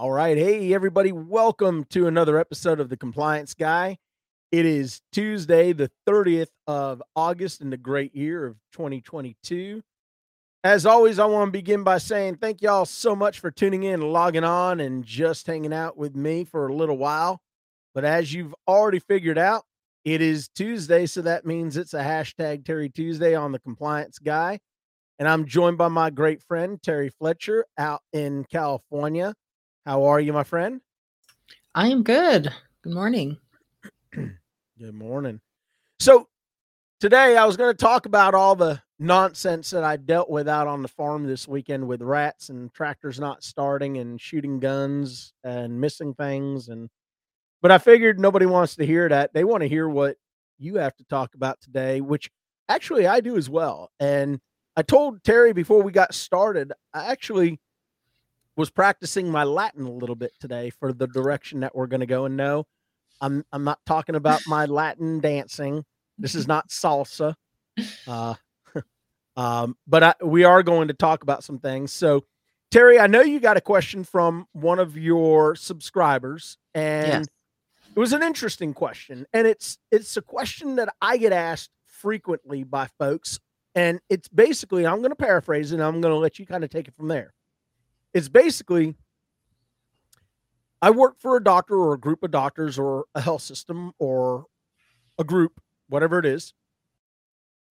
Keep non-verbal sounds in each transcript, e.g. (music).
All right. Hey, everybody. Welcome to another episode of The Compliance Guy. It is Tuesday, the 30th of August in the great year of 2022. As always, I want to begin by saying thank y'all so much for tuning in, logging on, and just hanging out with me for a little while. But as you've already figured out, it is Tuesday, so that means it's a hashtag Terry Tuesday on the Compliance Guy. And I'm joined by my great friend, Terry Fletcher, out in California. How are you, my friend? I am good. Good morning. Good morning. So, today I was going to talk about all the nonsense that I dealt with out on the farm this weekend with rats and tractors not starting and shooting guns and missing things and but I figured nobody wants to hear that. They want to hear what you have to talk about today, which actually I do as well. And I told Terry before we got started, I actually was practicing my Latin a little bit today for the direction that we're going to go. And no, I'm I'm not talking about my (laughs) Latin dancing. This is not salsa. (laughs) Uh, (laughs) um, but I, we are going to talk about some things. So, Terry, I know you got a question from one of your subscribers, and Yes. it was an interesting question, and it's it's a question that I get asked frequently by folks, and it's basically I'm going to paraphrase it, and I'm going to let you kind of take it from there. It's basically I work for a doctor or a group of doctors or a health system or a group, whatever it is,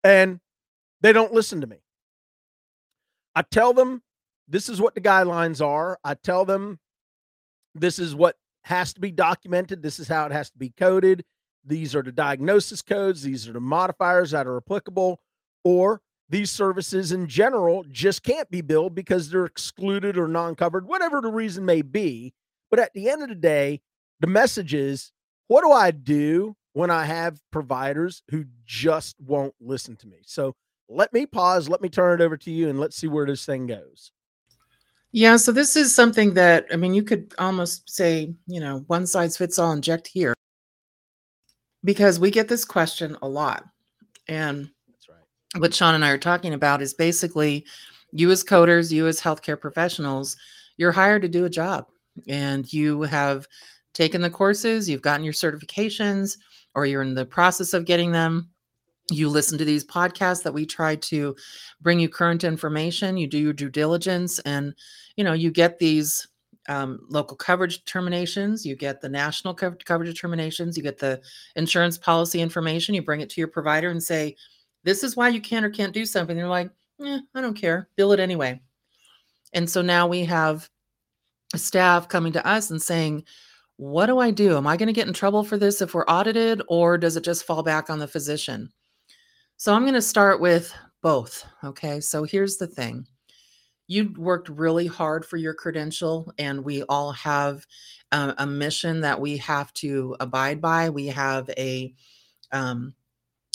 and they don't listen to me. I tell them this is what the guidelines are. I tell them this is what has to be documented. This is how it has to be coded. These are the diagnosis codes. These are the modifiers that are applicable. Or these services in general just can't be billed because they're excluded or non covered, whatever the reason may be. But at the end of the day, the message is what do I do when I have providers who just won't listen to me? So let me pause, let me turn it over to you, and let's see where this thing goes. Yeah, so this is something that I mean, you could almost say, you know, one size fits all, inject here. Because we get this question a lot. And. What Sean and I are talking about is basically you as coders, you as healthcare professionals, you're hired to do a job and you have taken the courses, you've gotten your certifications, or you're in the process of getting them. You listen to these podcasts that we try to bring you current information, you do your due diligence, and you know, you get these um, local coverage determinations, you get the national co- coverage determinations, you get the insurance policy information, you bring it to your provider and say, this is why you can or can't do something. They're like, eh, I don't care, bill it anyway. And so now we have staff coming to us and saying, what do I do? Am I going to get in trouble for this if we're audited, or does it just fall back on the physician? So I'm going to start with both. Okay. So here's the thing you worked really hard for your credential, and we all have uh, a mission that we have to abide by. We have a um,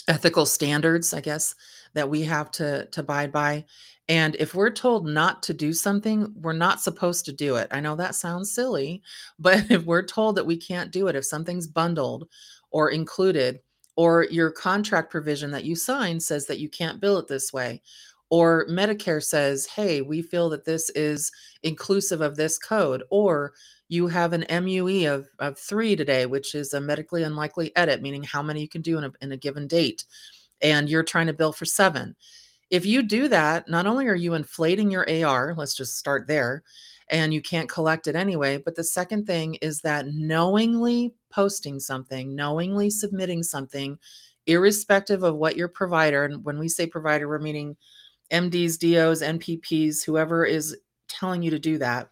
ethical standards, I guess, that we have to to abide by. And if we're told not to do something, we're not supposed to do it. I know that sounds silly, (laughs) but if we're told that we can't do it, if something's bundled or included, or your contract provision that you sign says that you can't bill it this way, or Medicare says, hey, we feel that this is inclusive of this code, or you have an MUE of, of three today, which is a medically unlikely edit, meaning how many you can do in a, in a given date, and you're trying to bill for seven. If you do that, not only are you inflating your AR, let's just start there, and you can't collect it anyway, but the second thing is that knowingly posting something, knowingly submitting something, irrespective of what your provider, and when we say provider, we're meaning MDs, DOs, NPPs, whoever is telling you to do that,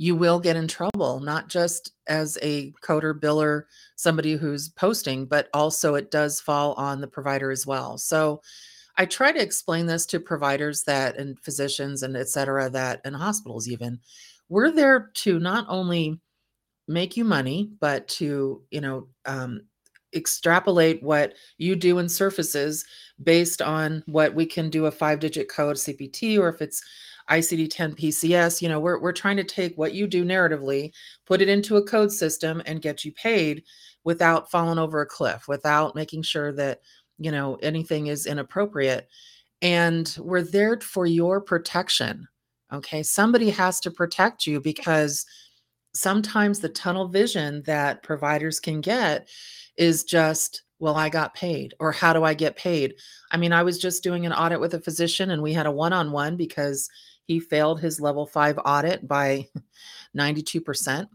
you will get in trouble, not just as a coder, biller, somebody who's posting, but also it does fall on the provider as well. So I try to explain this to providers that and physicians and et cetera that and hospitals even. We're there to not only make you money, but to, you know, um, extrapolate what you do in surfaces based on what we can do a five digit code CPT or if it's ICD 10 PCS. You know, we're, we're trying to take what you do narratively, put it into a code system, and get you paid without falling over a cliff, without making sure that, you know, anything is inappropriate. And we're there for your protection. Okay. Somebody has to protect you because sometimes the tunnel vision that providers can get is just well i got paid or how do i get paid i mean i was just doing an audit with a physician and we had a one-on-one because he failed his level 5 audit by 92%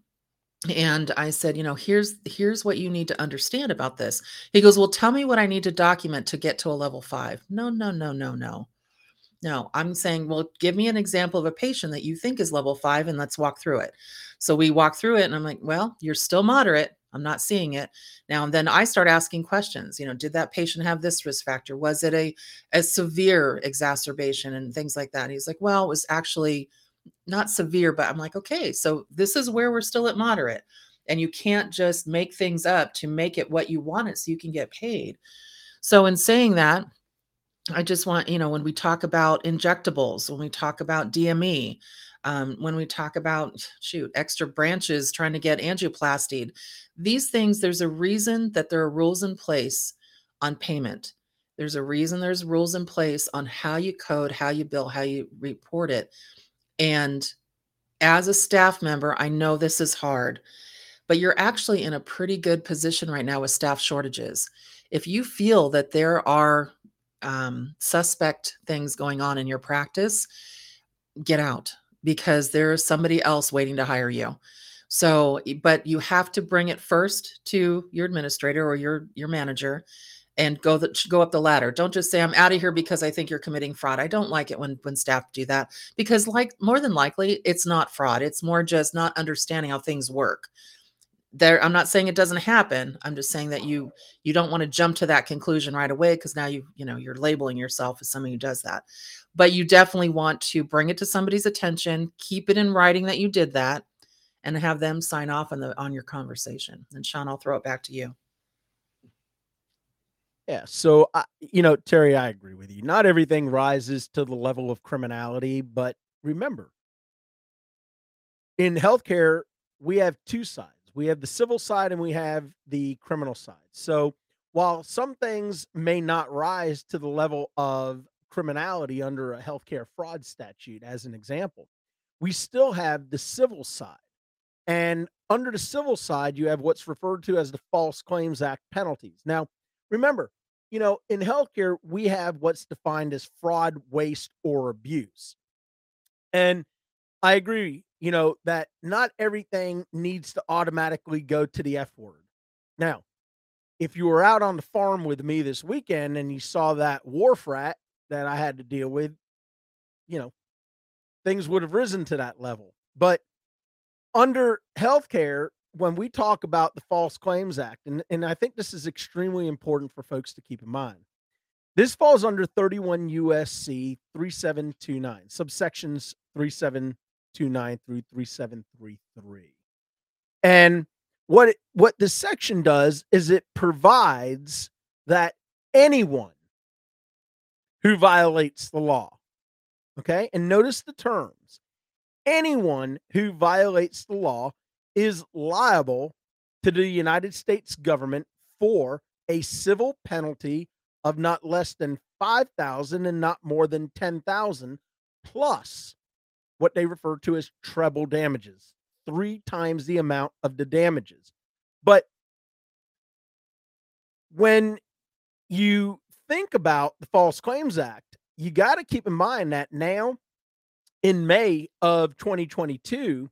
and i said you know here's here's what you need to understand about this. He goes well tell me what i need to document to get to a level 5 no no no no no. No i'm saying well give me an example of a patient that you think is level 5 and let's walk through it. So we walk through it and i'm like well you're still moderate I'm not seeing it. Now and then I start asking questions, you know, did that patient have this risk factor? Was it a, a severe exacerbation and things like that? And he's like, well, it was actually not severe, but I'm like, okay, so this is where we're still at moderate. And you can't just make things up to make it what you want it so you can get paid. So in saying that, I just want, you know, when we talk about injectables, when we talk about DME, um, when we talk about shoot extra branches trying to get angioplasty these things there's a reason that there are rules in place on payment. There's a reason there's rules in place on how you code how you bill how you report it. And as a staff member i know this is hard but you're actually in a pretty good position right now with staff shortages. If you feel that there are um, suspect things going on in your practice get out because there's somebody else waiting to hire you. So, but you have to bring it first to your administrator or your your manager and go the, go up the ladder. Don't just say I'm out of here because I think you're committing fraud. I don't like it when when staff do that because like more than likely it's not fraud. It's more just not understanding how things work. There I'm not saying it doesn't happen. I'm just saying that you you don't want to jump to that conclusion right away because now you you know you're labeling yourself as somebody who does that but you definitely want to bring it to somebody's attention, keep it in writing that you did that, and have them sign off on the on your conversation. And Sean, I'll throw it back to you. Yeah. So, I, you know, Terry, I agree with you. Not everything rises to the level of criminality, but remember, in healthcare, we have two sides. We have the civil side and we have the criminal side. So, while some things may not rise to the level of criminality under a healthcare fraud statute, as an example. We still have the civil side. And under the civil side, you have what's referred to as the False Claims Act penalties. Now, remember, you know, in healthcare, we have what's defined as fraud, waste, or abuse. And I agree, you know, that not everything needs to automatically go to the F word. Now, if you were out on the farm with me this weekend and you saw that wharf rat that I had to deal with, you know, things would have risen to that level. But under healthcare, when we talk about the False Claims Act, and, and I think this is extremely important for folks to keep in mind, this falls under 31 USC 3729, subsections 3729 through 3733. And what it, what this section does is it provides that anyone who violates the law. Okay. And notice the terms anyone who violates the law is liable to the United States government for a civil penalty of not less than 5,000 and not more than 10,000 plus what they refer to as treble damages, three times the amount of the damages. But when you think about the False Claims Act, you got to keep in mind that now in May of 2022,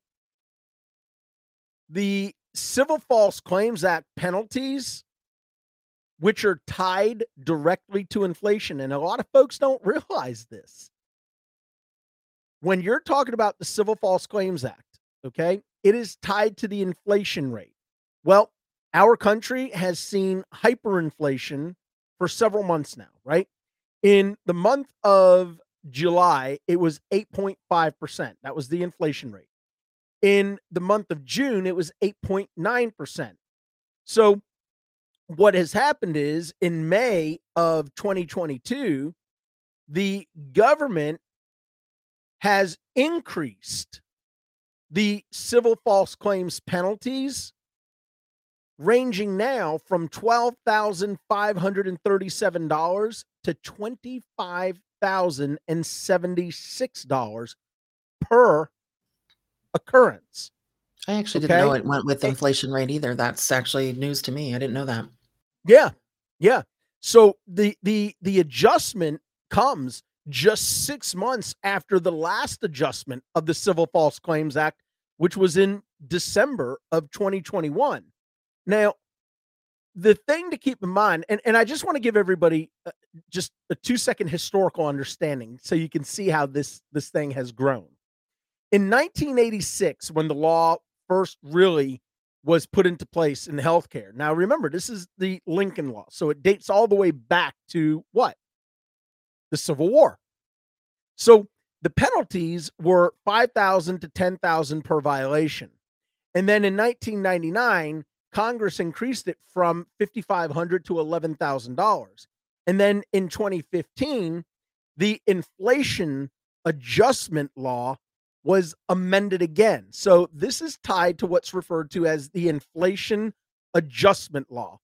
the Civil False Claims Act penalties, which are tied directly to inflation, and a lot of folks don't realize this. When you're talking about the Civil False Claims Act, okay, it is tied to the inflation rate. Well, our country has seen hyperinflation for several months now, right? In the month of July, it was 8.5%. That was the inflation rate. In the month of June, it was 8.9%. So, what has happened is in May of 2022, the government has increased the civil false claims penalties ranging now from $12,537 to $25,076 per occurrence. I actually didn't know it went with the inflation rate either. That's actually news to me. I didn't know that. Yeah. Yeah. So the the the adjustment comes just 6 months after the last adjustment of the Civil False Claims Act which was in December of 2021. Now, the thing to keep in mind, and, and I just want to give everybody uh, just a two second historical understanding so you can see how this, this thing has grown. In 1986, when the law first really was put into place in healthcare. Now, remember, this is the Lincoln Law. So it dates all the way back to what? The Civil War. So the penalties were 5,000 to 10,000 per violation. And then in 1999, Congress increased it from 5,500 to $11,000. And then in 2015, the inflation adjustment law was amended again. So this is tied to what's referred to as the inflation adjustment law.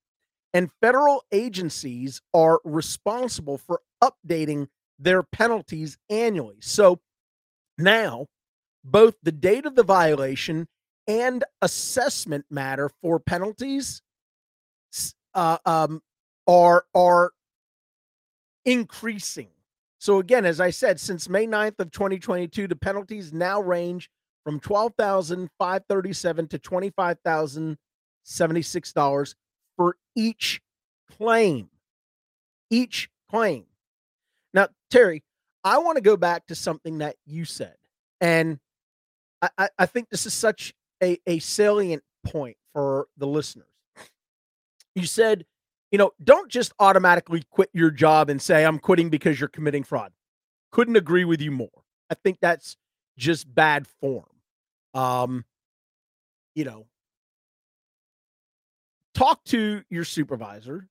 And federal agencies are responsible for updating their penalties annually. So now, both the date of the violation and assessment matter for penalties uh, um, are are increasing. So again, as I said, since May 9th of 2022, the penalties now range from $12,537 to $25,076 for each claim. Each claim. Now, Terry, I want to go back to something that you said. And I, I think this is such a, a salient point for the listeners. You said, you know, don't just automatically quit your job and say, I'm quitting because you're committing fraud. Couldn't agree with you more. I think that's just bad form. Um, you know, talk to your supervisor,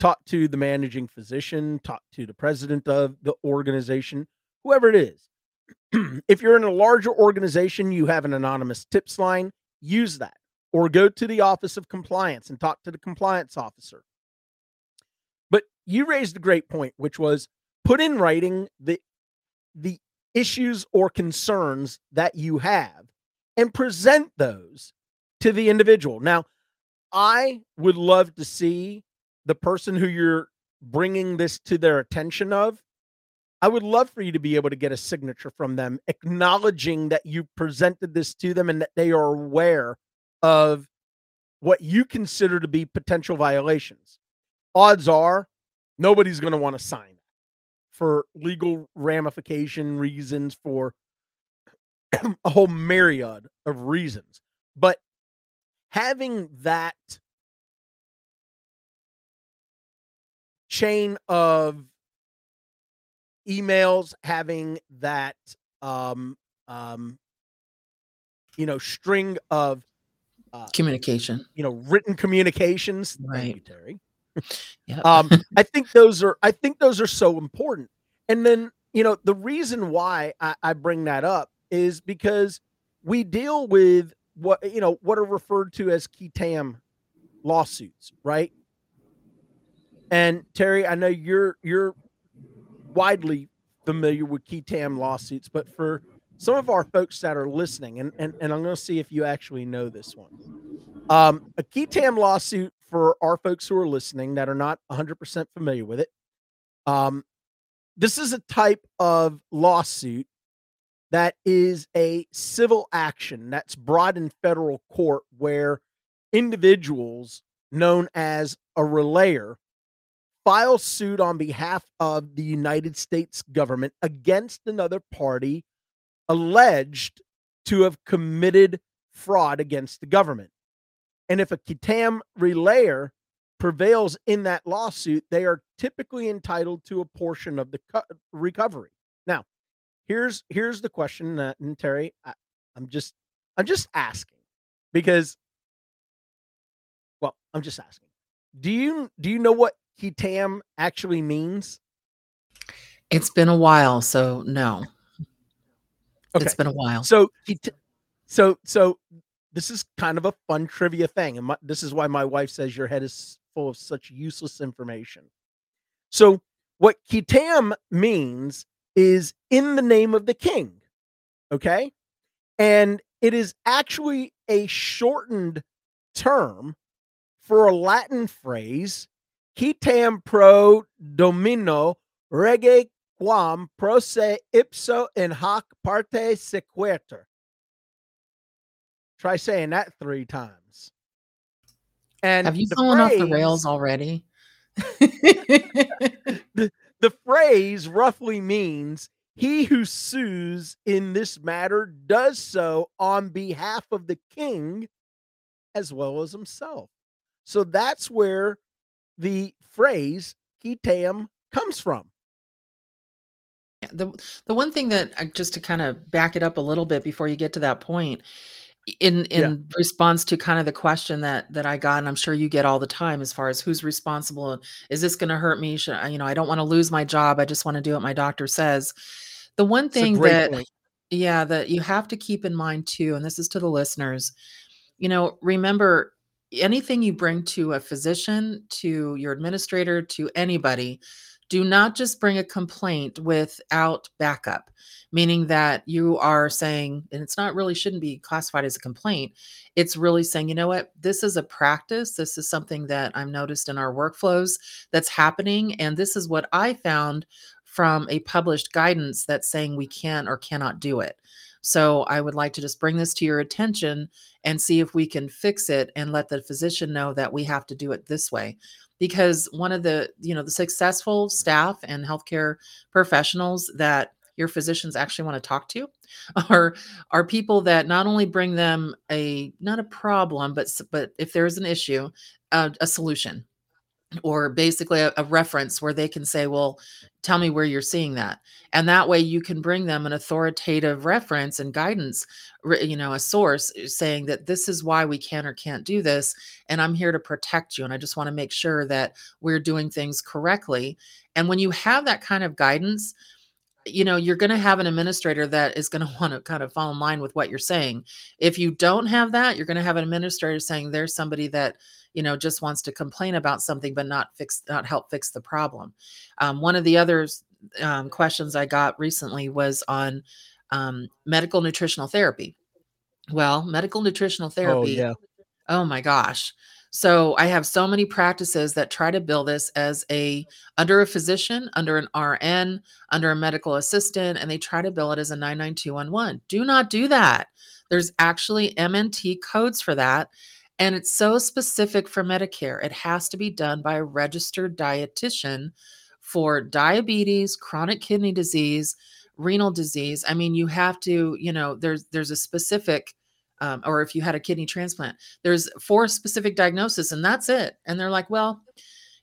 talk to the managing physician, talk to the president of the organization, whoever it is. (clears throat) if you're in a larger organization, you have an anonymous tips line, use that. Or go to the Office of Compliance and talk to the compliance officer. But you raised a great point, which was put in writing the the issues or concerns that you have and present those to the individual. Now, I would love to see the person who you're bringing this to their attention of I would love for you to be able to get a signature from them acknowledging that you presented this to them and that they are aware of what you consider to be potential violations. Odds are nobody's going to want to sign for legal ramification reasons for (clears throat) a whole myriad of reasons. But having that chain of emails having that um um you know string of uh, communication. you know written communications. Right. you, terry. Um (laughs) i think those are i think those are so important. And then you know the reason why I, I bring that up is because we deal with what you know what are referred to as qui tam lawsuits right? And terry i know you're you're widely familiar with qui tam lawsuits, but for some of our folks that are listening, and, and, and I'm going to see if you actually know this one. Um, a qui tam lawsuit for our folks who are listening that are not 100% familiar with it. Um, this is a type of lawsuit that is a civil action that's brought in federal court where individuals known as a relator file suit on behalf of the United States government against another party alleged to have committed fraud against the government. And if a qui tam relator prevails in that lawsuit, they are typically entitled to a portion of the co- recovery. Now, here's here's the question that and Terry, I, I'm just I'm just asking because well, I'm just asking. Do you do you know what qui tam actually means? It's been a while, so no. Okay. It's been a while. So so so this is kind of a fun trivia thing, and my, this is why my wife says your head is full of such useless information. So what qui tam means is in the name of the king. Okay, and it is actually a shortened term for a Latin phrase, qui tam pro domino rege quam pro se ipso in hoc parte sequetur. Try saying that three times. And Have you the fallen off the rails already? (laughs) The phrase roughly means he who sues in this matter does so on behalf of the king as well as himself. So that's where the phrase qui tam comes from. the the one thing that uh, just to kind of back it up a little bit before you get to that point in in Yeah. response to kind of the question that that I got and I'm sure you get all the time as far as who's responsible and is this going to hurt me should I, you know I don't want to lose my job I just want to do what my doctor says the one thing that point. yeah that you have to keep in mind too and this is to the listeners you know remember anything you bring to a physician to your administrator to anybody do not just bring a complaint without backup meaning that you are saying and it's not really shouldn't be classified as a complaint it's really saying you know what? This is a practice. This is something that i've noticed in our workflows that's happening and this is what i found from a published guidance that's saying we can or cannot do it so i would like to just bring this to your attention and see if we can fix it and let the physician know that we have to do it this way. Because one of the you know the successful staff and healthcare professionals that your physicians actually want to talk to (laughs) are are people that not only bring them a not a problem but but if there's an issue uh, a solution or basically a, a reference where they can say well tell me where you're seeing that. And that way you can bring them an authoritative reference and guidance you know a source uh, saying that this is why we can or can't do this and i'm here to protect you and i just want to make sure that we're doing things correctly. And when you have that kind of guidance you know you're going to have an administrator that is going (laughs) to want to kind of fall in line with what you're saying. If you don't have that you're going to have an administrator saying there's somebody that you know just wants to complain about something but not fix not help fix the problem um, one of the other um, questions i got recently was on um, medical nutritional therapy well medical nutritional therapy Oh yeah. Oh my gosh. So I have so many practices that try to bill this as a under a physician, under an RN, under a medical assistant, and they try to bill it as a 99211. Do not do that. There's actually MNT codes for that. And it's so specific for Medicare. It has to be done by a registered dietitian for diabetes, chronic kidney disease, renal disease. I mean, you have to, you know, there's there's a specific um, or if you had a kidney transplant, there's four specific diagnoses and that's it. And they're like, well,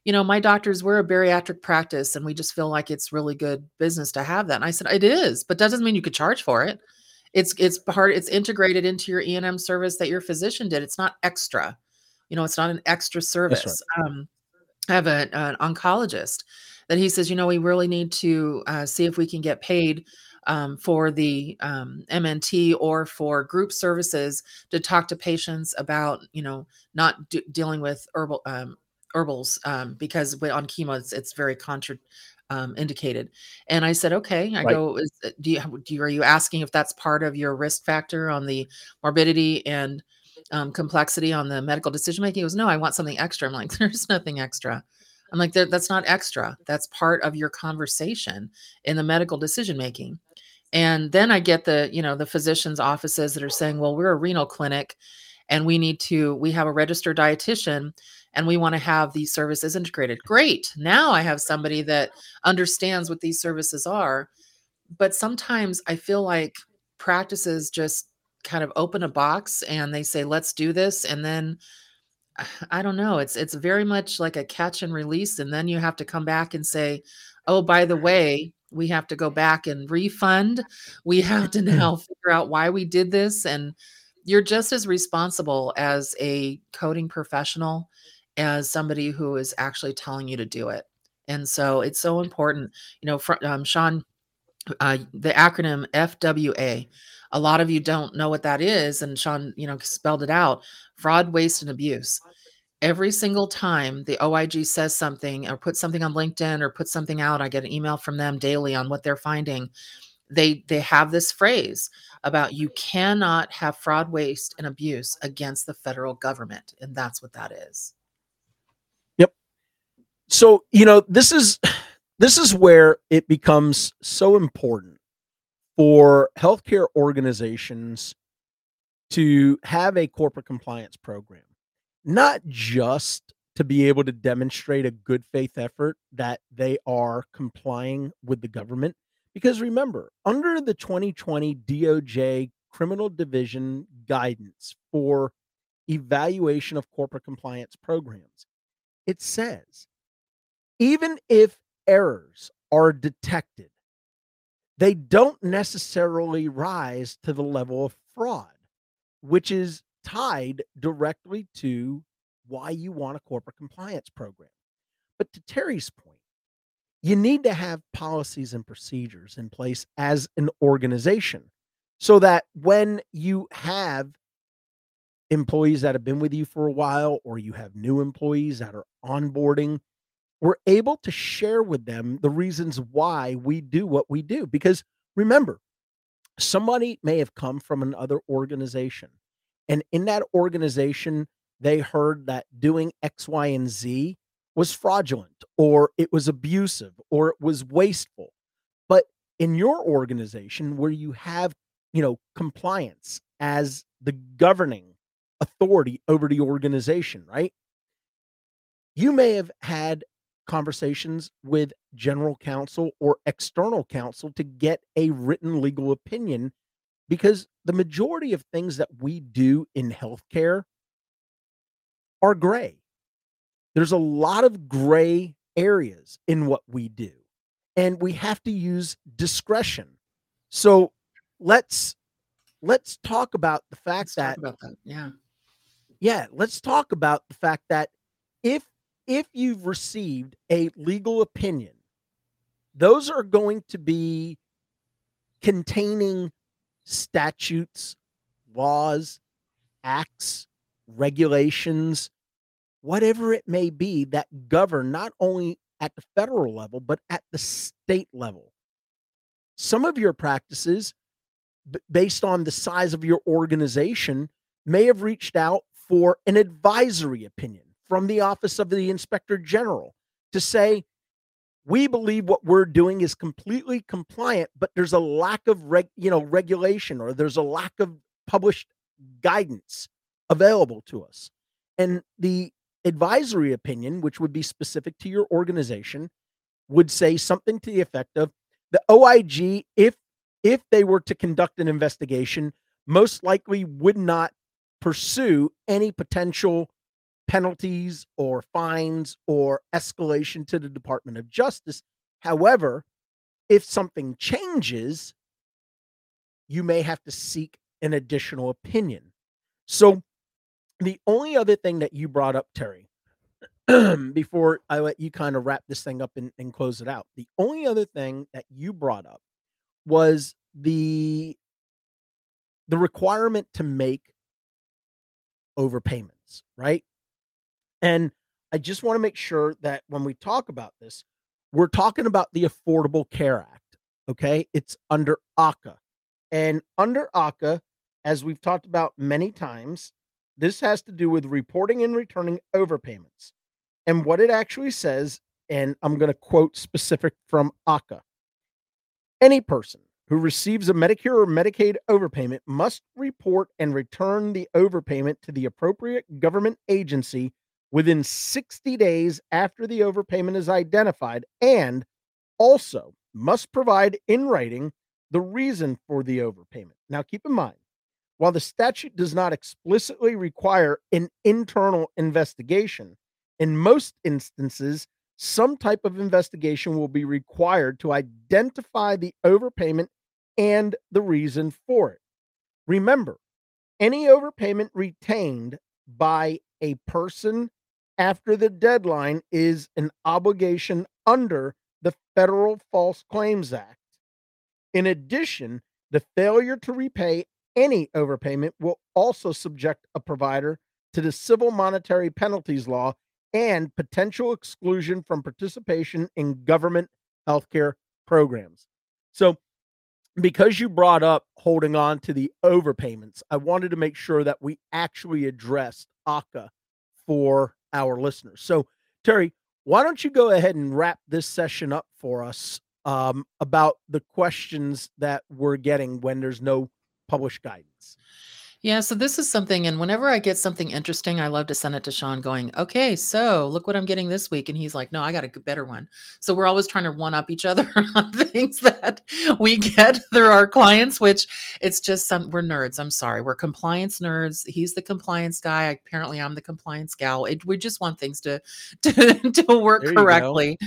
you know, my doctors, we're a bariatric practice and we just feel like it's really good business to have that. And I said, it is, but that doesn't mean you could charge for it. It's it's part, it's integrated into your E&M service that your physician did. It's not extra. You know, it's not an extra service. Um, I have a, an oncologist that he says, you know, we really need to uh, see if we can get paid um, for the um, MNT or for group services to talk to patients about, you know, not d- dealing with herbal um, herbals um, because on chemo it's, it's very contra um, indicated. And I said, okay. I Right. go, is, uh, do you, do you are you asking if that's part of your risk factor on the morbidity and um, complexity on the medical decision making? He goes, no, I want something extra. I'm like, (laughs) there's nothing extra. I'm like, that's not extra. That's part of your conversation in the medical decision making. And then I get the, you know, the physicians' offices that are saying, well, we're a renal clinic and we need to, we have a registered dietitian and we want to have these services integrated. Great. Now I have somebody that understands what these services are. But sometimes I feel like practices just kind of open a box and they say, let's do this. And then (sighs) I don't know. It's it's very much like a catch and release, and then you have to come back and say, "Oh, by the way, we have to go back and refund. We have to (laughs) now figure out why we did this." And you're just as responsible as a coding professional as somebody who is actually telling you to do it. And so it's so important. You know, from, um, Sean, uh, the acronym FWA. A lot of you don't know what that is, and Sean, you know, spelled it out: fraud, waste, and abuse. Every single time the OIG says something or put something on LinkedIn or put something out, I get an email from them daily on what they're finding. They they have this phrase about you cannot have fraud, waste, and abuse against the federal government, and that's what that is. So you know this is (sighs) this is where it becomes so important for healthcare organizations to have a corporate compliance program, not just to be able to demonstrate a good faith effort that they are complying with the government. Because remember, under the 2020 DOJ Criminal Division guidance for evaluation of corporate compliance programs, it says even if errors are detected, they don't necessarily rise to the level of fraud, which is tied directly to why you want a corporate compliance program. But to Terry's point, you need to have policies and procedures in place as an organization so that when you have employees that have been with you for a while or you have new employees that are onboarding we're able to share with them the reasons why we do what we do. Because remember, somebody may have come from another organization, and in that organization, they heard that doing X, Y, and Z was fraudulent, or it was abusive, or it was wasteful. But in your organization, where you have, you know, compliance as the governing authority over the organization, right? You may have had conversations with general counsel or external counsel to get a written legal opinion because the majority of things that we do in healthcare are gray. There's a lot of gray areas in what we do, and we have to use discretion. So let's let's talk about the fact Let's that, talk about that. Yeah. yeah, let's talk about the fact that if if you've received a legal opinion, those are going to be containing statutes, laws, acts, regulations, whatever it may be that govern not only at the federal level, but at the state level. Some of your practices, based on the size of your organization, may have reached out for an advisory opinion from the office of the inspector general to say we believe what we're doing is completely compliant but there's a lack of reg, you know regulation or there's a lack of published guidance available to us. And the advisory opinion which would be specific to your organization would say something to the effect of the OIG if if they were to conduct an investigation most likely would not pursue any potential penalties or fines or escalation to the Department of Justice. However, if something changes, you may have to seek an additional opinion. So, the only other thing that you brought up, Terry, (clears throat) before I let you kind of wrap this thing up and, and close it out, the only other thing that you brought up was the the requirement to make overpayments, right? And I just want to make sure that when we talk about this, we're talking about the Affordable Care Act. Okay. It's under ACA. And under ACA, as we've talked about many times, this has to do with reporting and returning overpayments. And what it actually says, and I'm going to quote specific from ACA any person who receives a Medicare or Medicaid overpayment must report and return the overpayment to the appropriate government agency within 60 days after the overpayment is identified and also must provide in writing the reason for the overpayment. Now, keep in mind, While the statute does not explicitly require an internal investigation, in most instances, some type of investigation will be required to identify the overpayment and the reason for it. Remember, any overpayment retained by a person after the deadline is an obligation under the Federal False Claims Act. In addition, the failure to repay any overpayment will also subject a provider to the civil monetary penalties law and potential exclusion from participation in government healthcare programs. So, because you brought up holding on to the overpayments, I wanted to make sure that we actually addressed ACA for our listeners. So, Terry, why don't you go ahead and wrap this session up for us um, about the questions that we're getting when there's no published guidance? Yeah, so this is something, and whenever I get something interesting, I love to send it to Sean going, okay, so look what I'm getting this week. And he's like, no, I got a better one. So we're always trying to one up each other (laughs) on things that we get through our clients, which it's just some, we're nerds. I'm sorry. We're compliance nerds. He's the compliance guy. Apparently, I'm the compliance gal. It, we just want things to, (laughs) to, to work correctly.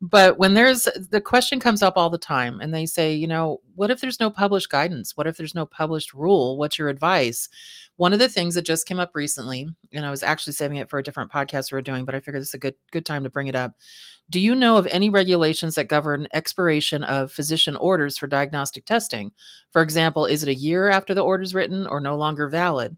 But when there's the question comes up all the time, and they say, you know, what if there's no published guidance? What if there's no published rule? What's your advice? One of the things that just came up recently, and I was actually saving it for a different podcast we were doing, but I figured this is a good good time to bring it up. Do you know of any regulations that govern expiration of physician orders for diagnostic testing? For example, is it a year after the order is written or no longer valid?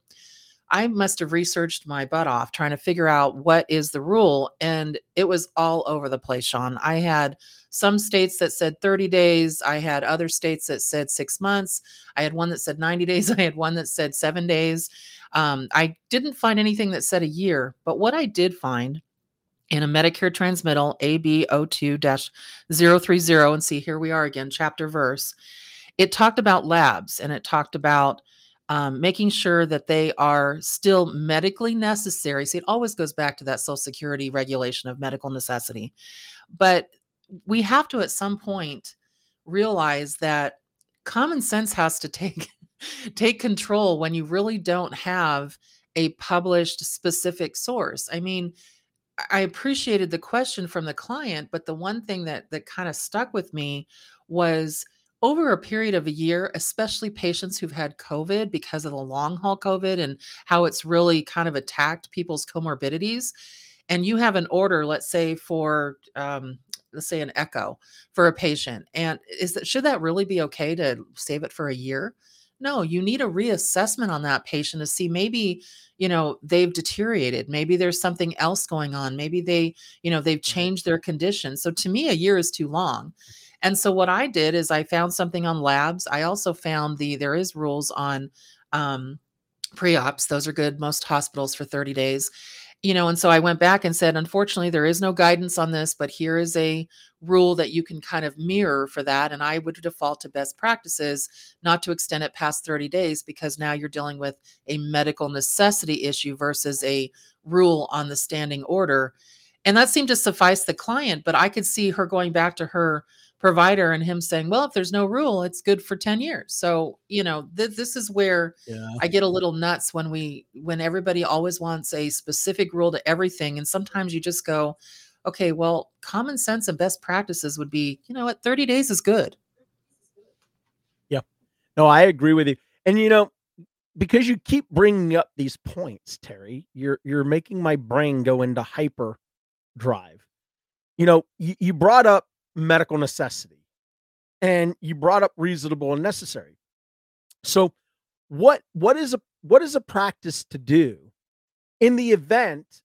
I must have researched my butt off trying to figure out what is the rule. And it was all over the place, Sean. I had some states that said 30 days. I had other states that said six months. I had one that said 90 days. (laughs) I had one that said seven days. Um, I didn't find anything that said a year. But what I did find in a Medicare transmittal AB02 030, and see, here we are again, chapter verse, it talked about labs and it talked about um, making sure that they are still medically necessary. See, it always goes back to that Social Security regulation of medical necessity. But we have to, at some point, realize that common sense has to (laughs) take take control when you really don't have a published specific source. I mean, I appreciated the question from the client, but the one thing that that kind of stuck with me was over a period of a year, especially patients who've had COVID because of the long haul COVID and how it's really kind of attacked people's comorbidities. And you have an order, let's say for, um, let's say an echo for a patient, and is that should that really be okay to save it for a year? No, you need a reassessment on that patient to see maybe, you know, they've deteriorated. Maybe there's something else going on. Maybe they, you know, they've changed their condition. So to me, a year is too long. And so what I did is I found something on labs. I also found the there is rules on um, pre-ops. Those are good. Most hospitals for 30 days. You know, and so I went back and said, unfortunately, there is no guidance on this, but here is a rule that you can kind of mirror for that. And I would default to best practices not to extend it past 30 days because now you're dealing with a medical necessity issue versus a rule on the standing order. And that seemed to suffice the client, but I could see her going back to her provider and him saying, well, if there's no rule, it's good for 10 years. So, you know, th- this is where yeah. I get a little nuts when we, when everybody always wants a specific rule to everything. And sometimes you just go, okay, well, common sense and best practices would be, you know what, 30 days is good. Yeah. No, I agree with you. And, you know, because you keep bringing up these points, Terry, you're, you're making my brain go into hyper drive. You know, you, you brought up medical necessity. And you brought up reasonable and necessary. So what what is a what is a practice to do in the event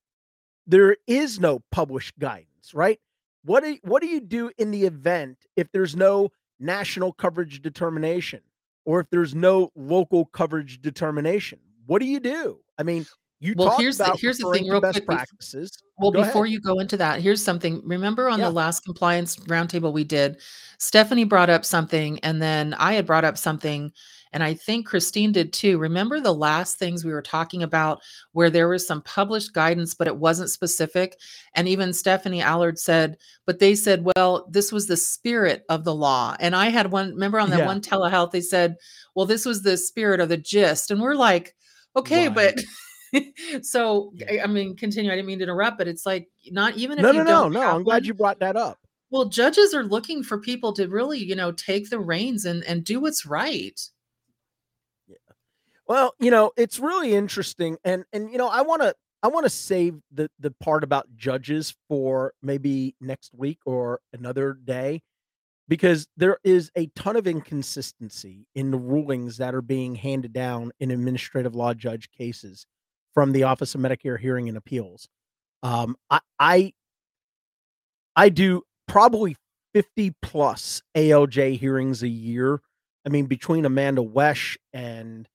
there is no published guidance, right? What do, what do you do in the event if there's no national coverage determination or if there's no local coverage determination? What do you do? I mean, you well, here's the, here's the thing, real quick. Practices. Well, go before ahead. you go into that, here's something. Remember on yeah. the last compliance roundtable we did, Stephanie brought up something, and then I had brought up something, And I think Christine did too. Remember the last things we were talking about where there was some published guidance, but it wasn't specific. And even Stephanie Allard said, but they said, well, this was the spirit of the law. And I had one, remember on that Yeah. one telehealth, they said, well, this was the spirit of the gist. And we're like, okay, Right. but. (laughs) so Yeah. I- I mean, continue. I didn't mean to interrupt, but it's like not even if No, you no, no, no. I'm glad you brought that up. well, judges are looking for people to really, you know, take the reins and and do what's right. Yeah. Well, you know, it's really interesting, and and you know, I want to I want to save the the part about judges for maybe next week or another day, because there is a ton of inconsistency in the rulings that are being handed down in administrative law judge cases from the Office of Medicare Hearing and Appeals. Um, I I I do probably fifty plus ALJ hearings a year. I mean, between Amanda Wesh and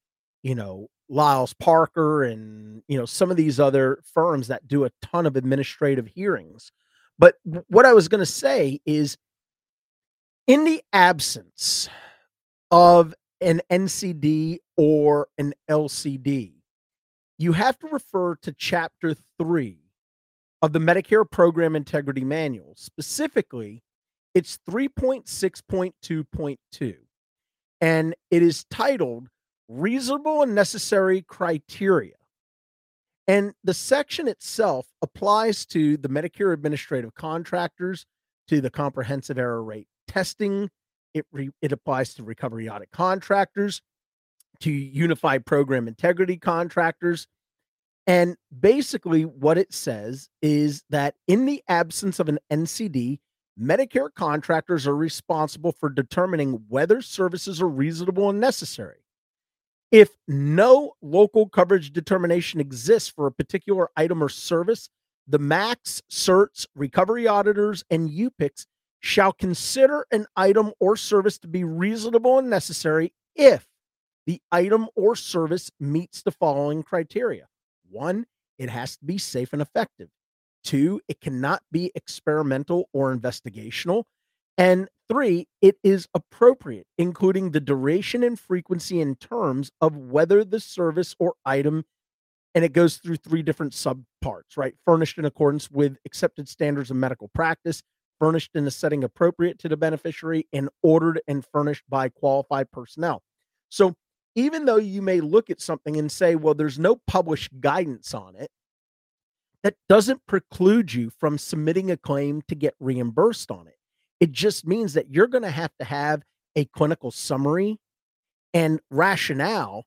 you know Liles Parker and you know some of these other firms that do a ton of administrative hearings. But what I was going to say is in the absence of an NCD or an LCD, you have to refer to chapter 3 of the Medicare Program Integrity Manual. Specifically, it's 3.6.2.2 and it is titled reasonable and necessary criteria. And the section itself applies to the Medicare administrative contractors, to the comprehensive error rate testing. It, re, it applies to recovery audit contractors, to unify program integrity contractors. And basically, what it says is that in the absence of an NCD, Medicare contractors are responsible for determining whether services are reasonable and necessary. If no local coverage determination exists for a particular item or service, the MACs, CERTs, recovery auditors, and UPICs shall consider an item or service to be reasonable and necessary if the item or service meets the following criteria. One, it has to be safe and effective. Two, it cannot be experimental or investigational. And three, it is appropriate, including the duration and frequency in terms of whether the service or item, and it goes through three different subparts, right? Furnished in accordance with accepted standards of medical practice, furnished in a setting appropriate to the beneficiary, and ordered and furnished by qualified personnel. So even though you may look at something and say, well, there's no published guidance on it, that doesn't preclude you from submitting a claim to get reimbursed on it. It just means that you're going to have to have a clinical summary and rationale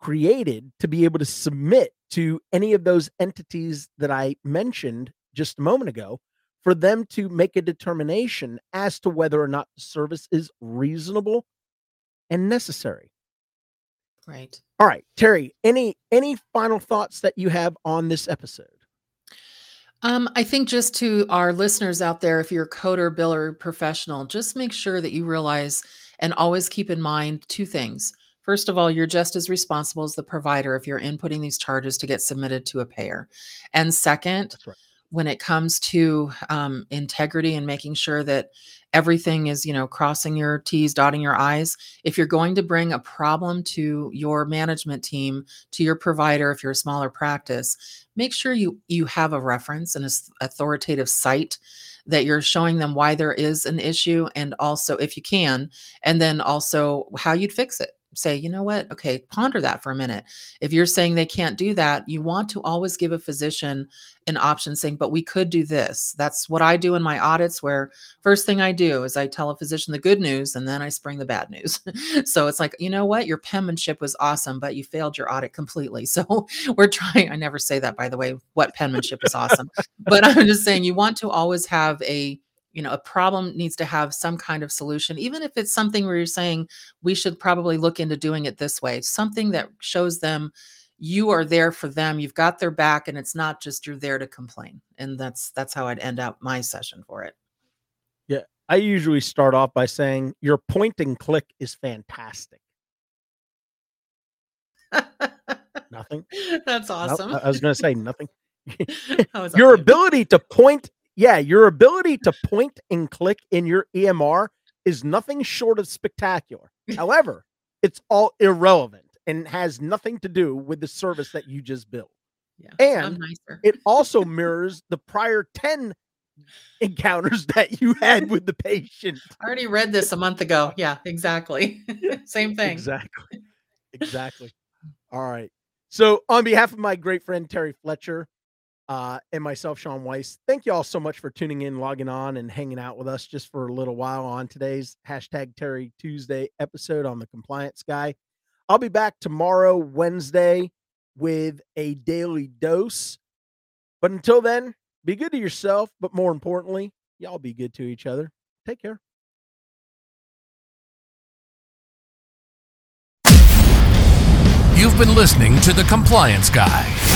created to be able to submit to any of those entities that I mentioned just a moment ago for them to make a determination as to whether or not the service is reasonable and necessary. Right. All right, Terry, any any final thoughts that you have on this episode? Um, I think just to our listeners out there, if you're a coder, biller, professional, just make sure that you realize and always keep in mind two things. First of all, you're just as responsible as the provider if you're inputting these charges to get submitted to a payer. And second, That's right. When it comes to um, integrity and making sure that everything is, you know, crossing your T's, dotting your I's, if you're going to bring a problem to your management team, to your provider, if you're a smaller practice, make sure you you have a reference and an authoritative site that you're showing them why there is an issue and also if you can and then also how you'd fix it say you know what? Okay ponder that for a minute. If you're saying they can't do that you want to always give a physician an option saying but we could do this that's what i do in my audits where first thing i do is i tell a physician the good news and then i spring the bad news. (laughs) So it's like you know what? Your penmanship was awesome but you failed your audit completely. (laughs) So we're trying i never say that by the way what penmanship is awesome but i'm just saying you want to always have a you know a problem needs to have some kind of solution even if it's something where you're saying we should probably look into doing it this way something that shows them you are there for them you've got their back and it's not just you're there to complain and that's that's how i'd end up my session for it Yeah. I usually start off by saying your point and click is fantastic. Nothing. (laughs) that's awesome I I was going to say nothing. (laughs) (laughs) Your ability to point, yeah, your ability to point and click in your EMR is nothing short of spectacular. (laughs) However, it's all irrelevant and has nothing to do with the service that you just built. Yeah. And It also (laughs) mirrors the prior 10 encounters that you had with the patient. I already read this a month ago. Yeah, exactly. (laughs) Same thing. Exactly. Exactly. All right. So, on behalf of my great friend Terry Fletcher uh, and myself, Sean Weiss, thank you all so much for tuning in, logging on, and hanging out with us just for a little while on today's hashtag Terry Tuesday episode on the Compliance Guy. I'll be back tomorrow, Wednesday, with a daily dose. But until then, be good to yourself, but more importantly, y'all be good to each other. Take care. You've been listening to The Compliance Guy.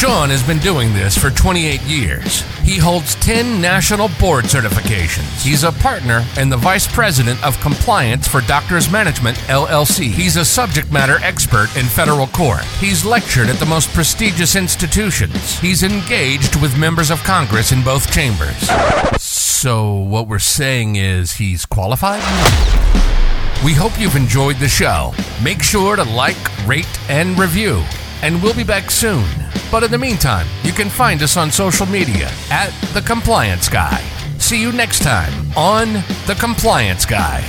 Sean has been doing this for 28 years. He holds 10 national board certifications. He's a partner and the vice president of compliance for Doctors Management LLC. He's a subject matter expert in federal court. He's lectured at the most prestigious institutions. He's engaged with members of Congress in both chambers. So, what we're saying is he's qualified? We hope you've enjoyed the show. Make sure to like, rate, and review. And we'll be back soon. But in the meantime, you can find us on social media at The Compliance Guy. See you next time on The Compliance Guy.